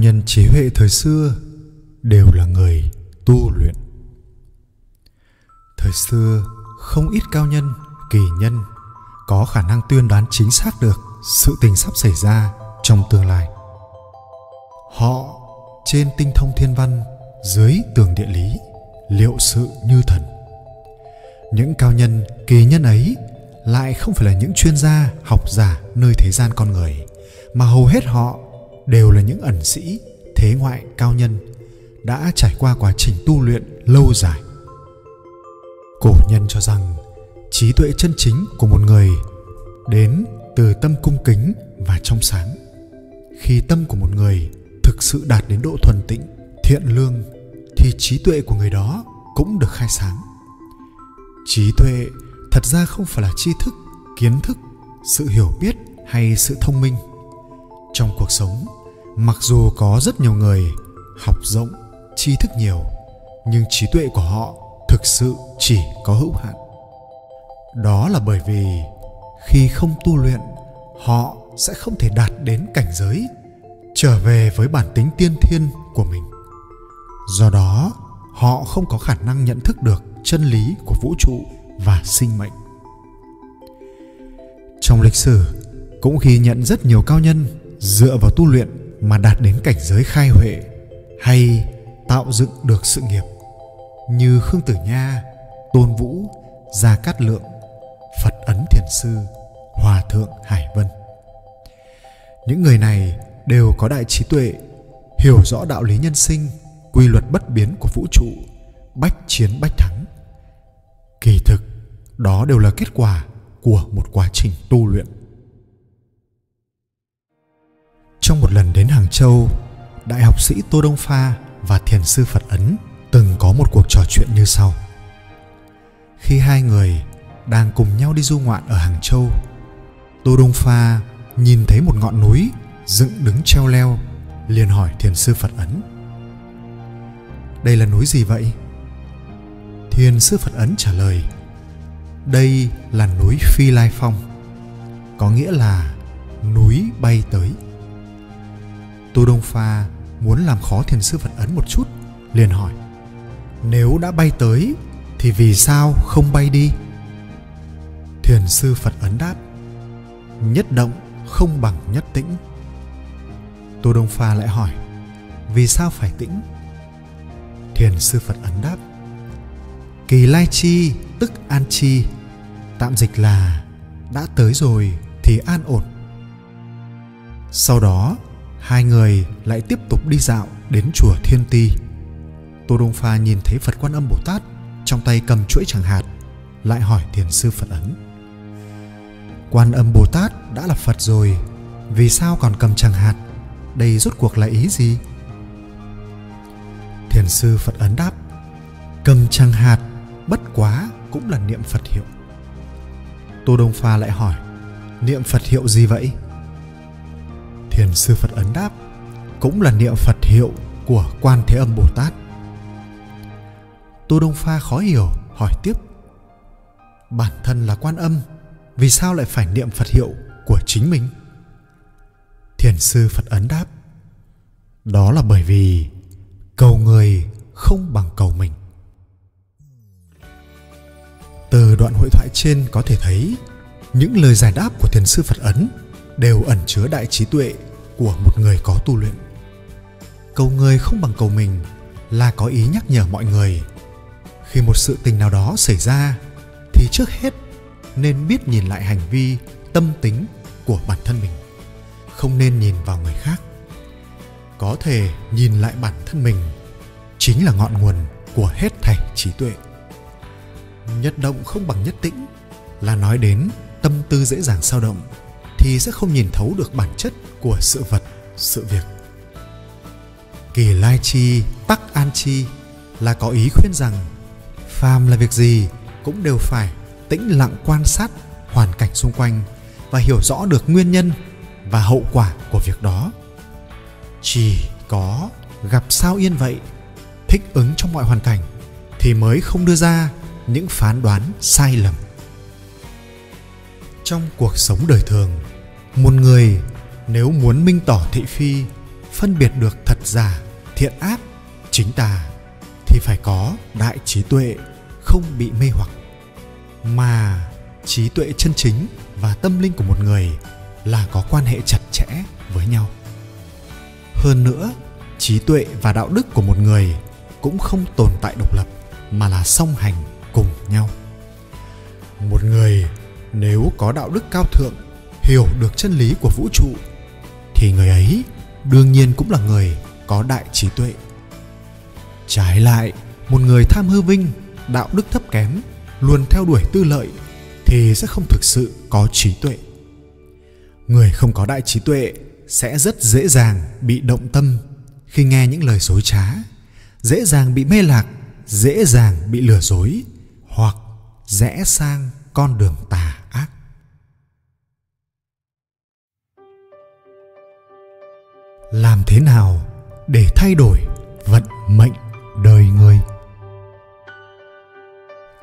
nhân trí huệ thời xưa đều là người tu luyện. Thời xưa, không ít cao nhân, kỳ nhân có khả năng tuyên đoán chính xác được sự tình sắp xảy ra trong tương lai. Họ trên tinh thông thiên văn, dưới tường địa lý, liệu sự như thần. Những cao nhân, kỳ nhân ấy lại không phải là những chuyên gia, học giả nơi thế gian con người, mà hầu hết họ đều là những ẩn sĩ, thế ngoại cao nhân, đã trải qua quá trình tu luyện lâu dài. Cổ nhân cho rằng, trí tuệ chân chính của một người đến từ tâm cung kính và trong sáng. Khi tâm của một người thực sự đạt đến độ thuần tịnh, thiện lương, thì trí tuệ của người đó cũng được khai sáng. Trí tuệ thật ra không phải là tri thức, kiến thức, sự hiểu biết hay sự thông minh. Trong cuộc sống mặc dù có rất nhiều người học rộng tri thức nhiều, nhưng trí tuệ của họ thực sự chỉ có hữu hạn. Đó là bởi vì khi không tu luyện, họ sẽ không thể đạt đến cảnh giới, trở về với bản tính tiên thiên của mình. Do đó, họ không có khả năng nhận thức được chân lý của vũ trụ và sinh mệnh. Trong lịch sử, cũng ghi nhận rất nhiều cao nhân dựa vào tu luyện mà đạt đến cảnh giới khai huệ hay tạo dựng được sự nghiệp. Như khương tử nha, tôn vũ, gia cát lượng, phật ấn thiền sư, hòa thượng hải vân. Những người này đều có đại trí tuệ, hiểu rõ đạo lý nhân sinh, quy luật bất biến của vũ trụ, bách chiến bách thắng. Kỳ thực, đó đều là kết quả của một quá trình tu luyện trong một lần đến hàng châu, đại học sĩ tô đông pha và thiền sư phật ấn từng có một cuộc trò chuyện như sau. Khi hai người đang cùng nhau đi du ngoạn ở hàng châu, tô đông pha nhìn thấy một ngọn núi dựng đứng treo leo, liền hỏi thiền sư phật ấn, đây là núi gì vậy? Thiền sư phật ấn trả lời, đây là núi phi lai phong, có nghĩa là núi bay tới tô đông pha muốn làm khó thiền sư phật ấn một chút, liền hỏi, nếu đã bay tới, thì vì sao không bay đi? Thiền sư phật ấn đáp, nhất động không bằng nhất tĩnh. Tô đông pha lại hỏi, vì sao phải tĩnh? Thiền sư phật ấn đáp, kỳ lai chi tức an chi, tạm dịch là đã tới rồi thì an ổn. Sau đó hai người lại tiếp tục đi dạo đến chùa thiên ti. Tô đông pha nhìn thấy phật quan âm bồ tát, trong tay cầm chuỗi chẳng hạt lại hỏi thiền sư phật ấn. Quan âm bồ tát đã là phật rồi, vì sao còn cầm chẳng hạt đây rốt cuộc là ý gì? Thiền sư phật ấn đáp, cầm chẳng hạt bất quá cũng là niệm phật hiệu. Tô đông pha lại hỏi, niệm phật hiệu gì vậy? Thiền sư phật ấn đáp, cũng là niệm phật hiệu của quan thế âm bồ tát. Tô đông pha khó hiểu, hỏi tiếp, bản thân là quan âm, vì sao lại phải niệm phật hiệu của chính mình? Thiền sư phật ấn đáp, đó là bởi vì cầu người không bằng cầu mình. Từ đoạn hội thoại trên có thể thấy, những lời giải đáp của thiền sư phật ấn đều ẩn chứa đại trí tuệ của một người có tu luyện. Cầu người không bằng cầu mình là có ý nhắc nhở mọi người. Khi một sự tình nào đó xảy ra, thì trước hết nên biết nhìn lại hành vi, tâm tính của bản thân mình, không nên nhìn vào người khác. Có thể nhìn lại bản thân mình chính là ngọn nguồn của hết thảy trí tuệ. Nhất động không bằng nhất tĩnh là nói đến tâm tư dễ dàng sao động thì sẽ không nhìn thấu được bản chất của sự vật, sự việc. Kỳ lai chi tắc an chi là có ý khuyên rằng phàm là việc gì cũng đều phải tĩnh lặng quan sát hoàn cảnh xung quanh và hiểu rõ được nguyên nhân và hậu quả của việc đó. Chỉ có gặp sao yên vậy, thích ứng trong mọi hoàn cảnh thì mới không đưa ra những phán đoán sai lầm trong cuộc sống đời thường. Một người nếu muốn minh tỏ thị phi, phân biệt được thật giả, thiện ác, chính tà, thì phải có đại trí tuệ, không bị mê hoặc. Mà trí tuệ chân chính và tâm linh của một người là có quan hệ chặt chẽ với nhau. Hơn nữa, trí tuệ và đạo đức của một người cũng không tồn tại độc lập, mà là song hành cùng nhau. Một người nếu có đạo đức cao thượng, hiểu được chân lý của vũ trụ, thì người ấy đương nhiên cũng là người có đại trí tuệ. Trái lại, một người tham hư vinh, đạo đức thấp kém, luôn theo đuổi tư lợi, thì sẽ không thực sự có trí tuệ. Người không có đại trí tuệ sẽ rất dễ dàng bị động tâm. Khi nghe những lời dối trá, dễ dàng bị mê lạc, dễ dàng bị lừa dối, hoặc rẽ sang con đường tà ác. Làm thế nào để thay đổi vận mệnh đời người?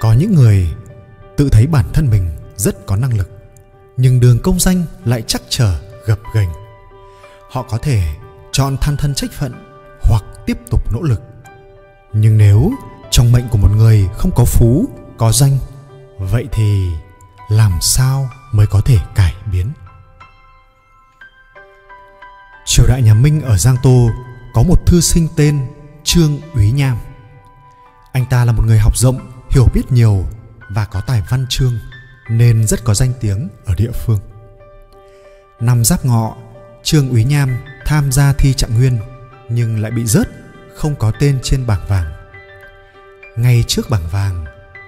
Có những người tự thấy bản thân mình rất có năng lực, nhưng đường công danh lại chắc trở gập ghềnh. Họ có thể chọn than thân trách phận hoặc tiếp tục nỗ lực. Nhưng nếu trong mệnh của một người không có phú, có danh vậy thì làm sao mới có thể cải biến? Triều đại nhà minh ở giang tô có một thư sinh tên trương úy nham. Anh ta là một người học rộng, hiểu biết nhiều và có tài văn chương, nên rất có danh tiếng ở địa phương. Năm giáp ngọ, trương úy nham tham gia thi trạng nguyên, nhưng lại bị rớt, không có tên trên bảng vàng. Ngay trước bảng vàng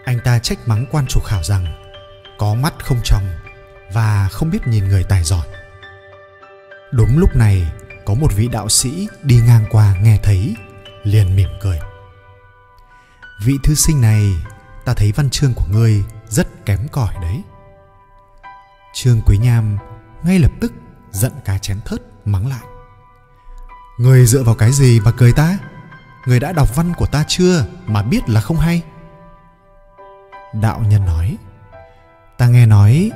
anh ta trách mắng quan chủ khảo rằng có mắt không trong và không biết nhìn người tài giỏi. Đúng lúc này, có một vị đạo sĩ đi ngang qua nghe thấy, liền mỉm cười. Vị thư sinh này, ta thấy văn chương của ngươi rất kém cỏi đấy. Trương quý nham ngay lập tức giận cá chém thớt mắng lại. Người dựa vào cái gì mà cười ta? Người đã đọc văn của ta chưa mà biết là không hay? Đạo nhân nói. Ta nghe nói,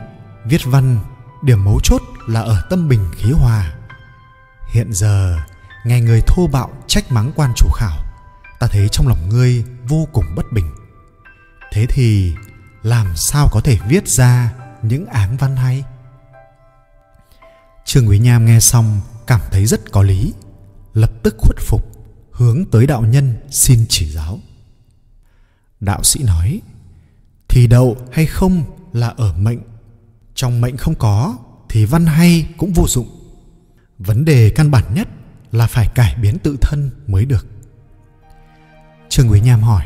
viết văn, điểm mấu chốt là ở tâm bình khí hòa. Hiện giờ, nghe người thô bạo trách mắng quan chủ khảo, ta thấy trong lòng ngươi vô cùng bất bình. Thế thì, làm sao có thể viết ra những áng văn hay? Trương quý nham nghe xong, cảm thấy rất có lý, lập tức khuất phục, hướng tới đạo nhân xin chỉ giáo. Đạo sĩ nói thì đậu hay không là ở mệnh. Trong mệnh không có, thì văn hay cũng vô dụng. Vấn đề căn bản nhất là phải cải biến tự thân mới được. Trương quý nham hỏi,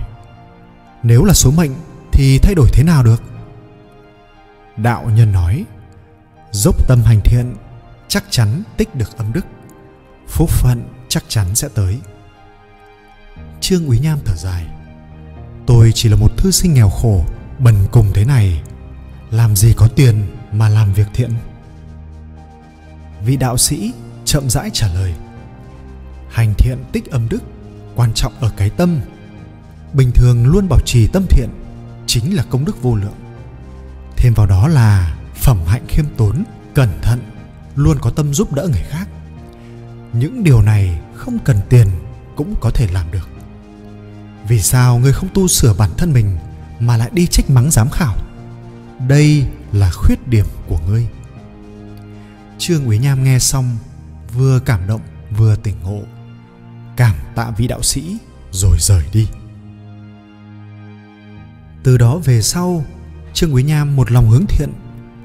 nếu là số mệnh thì thay đổi thế nào được? Đạo nhân nói, dốc tâm hành thiện, chắc chắn tích được âm đức. Phúc phận chắc chắn sẽ tới. Trương quý nham thở dài, tôi chỉ là một thư sinh nghèo khổ bần cùng thế này, làm gì có tiền mà làm việc thiện? Vị đạo sĩ chậm rãi trả lời, hành thiện tích âm đức, quan trọng ở cái tâm. Bình thường luôn bảo trì tâm thiện chính là công đức vô lượng. Thêm vào đó là phẩm hạnh khiêm tốn, cẩn thận, luôn có tâm giúp đỡ người khác. Những điều này không cần tiền cũng có thể làm được. Vì sao ngươi không tu sửa bản thân mình mà lại đi trách mắng giám khảo. Đây là khuyết điểm của ngươi. Trương úy nham nghe xong, vừa cảm động, vừa tỉnh ngộ. Cảm tạ vị đạo sĩ, rồi rời đi. Từ đó về sau, trương quý nham một lòng hướng thiện,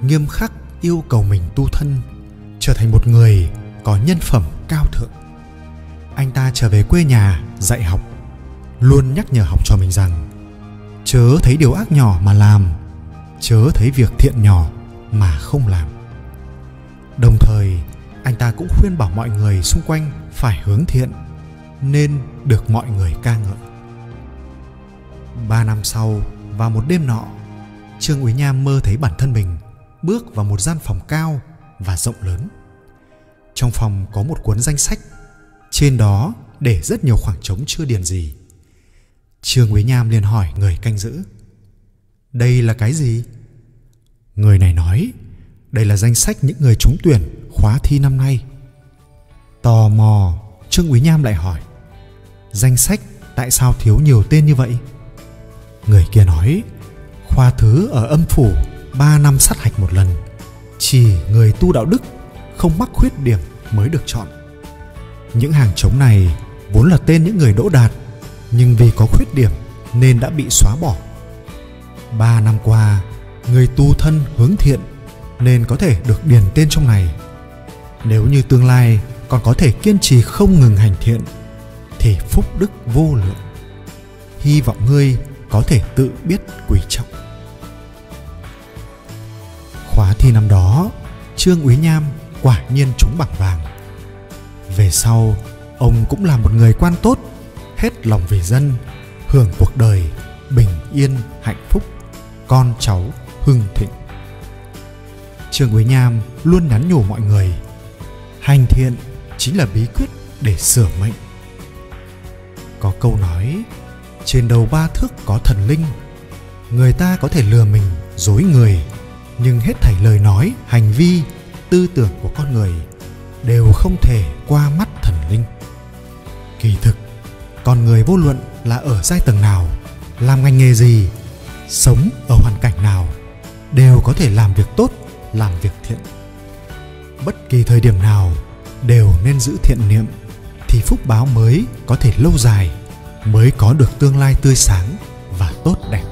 nghiêm khắc yêu cầu mình tu thân, trở thành một người có nhân phẩm cao thượng. Anh ta trở về quê nhà dạy học, luôn nhắc nhở học trò mình rằng chớ thấy điều ác nhỏ mà làm, chớ thấy việc thiện nhỏ mà không làm. Đồng thời, anh ta cũng khuyên bảo mọi người xung quanh phải hướng thiện, nên được mọi người ca ngợi. Ba năm sau, vào một đêm nọ, trương úy nham mơ thấy bản thân mình bước vào một gian phòng cao và rộng lớn. Trong phòng có một cuốn danh sách, trên đó để rất nhiều khoảng trống chưa điền gì trương Quý nham liền hỏi người canh giữ. Đây là cái gì? Người này nói đây là danh sách những người trúng tuyển khóa thi năm nay. Tò mò, Trương Quý Nham lại hỏi Danh sách tại sao thiếu nhiều tên như vậy? Người kia nói Khoa thứ ở âm phủ 3 năm sát hạch một lần. Chỉ người tu đạo đức không mắc khuyết điểm mới được chọn. Những hàng trống này vốn là tên những người đỗ đạt nhưng vì có khuyết điểm nên đã bị xóa bỏ. Ba năm qua, Người tu thân hướng thiện Nên có thể được điền tên trong này. Nếu như tương lai còn có thể kiên trì không ngừng hành thiện, thì phúc đức vô lượng. Hy vọng ngươi có thể tự biết quý trọng. Khóa thi năm đó, trương úy nham quả nhiên trúng bằng vàng. Về sau, ông cũng là một người quan tốt hết lòng vì dân, hưởng cuộc đời bình yên, hạnh phúc. Con cháu hưng thịnh. Trương Quý nham luôn nhắn nhủ mọi người, hành thiện chính là bí quyết để sửa mệnh. Có câu nói, trên đầu ba thước có thần linh, người ta có thể lừa mình dối người, nhưng hết thảy lời nói, hành vi, tư tưởng của con người đều không thể qua mắt thần linh. Kỳ thực con người vô luận là ở giai tầng nào, làm ngành nghề gì, sống ở hoàn cảnh nào, đều có thể làm việc tốt, làm việc thiện. Bất kỳ thời điểm nào đều nên giữ thiện niệm thì phúc báo mới có thể lâu dài, mới có được tương lai tươi sáng và tốt đẹp.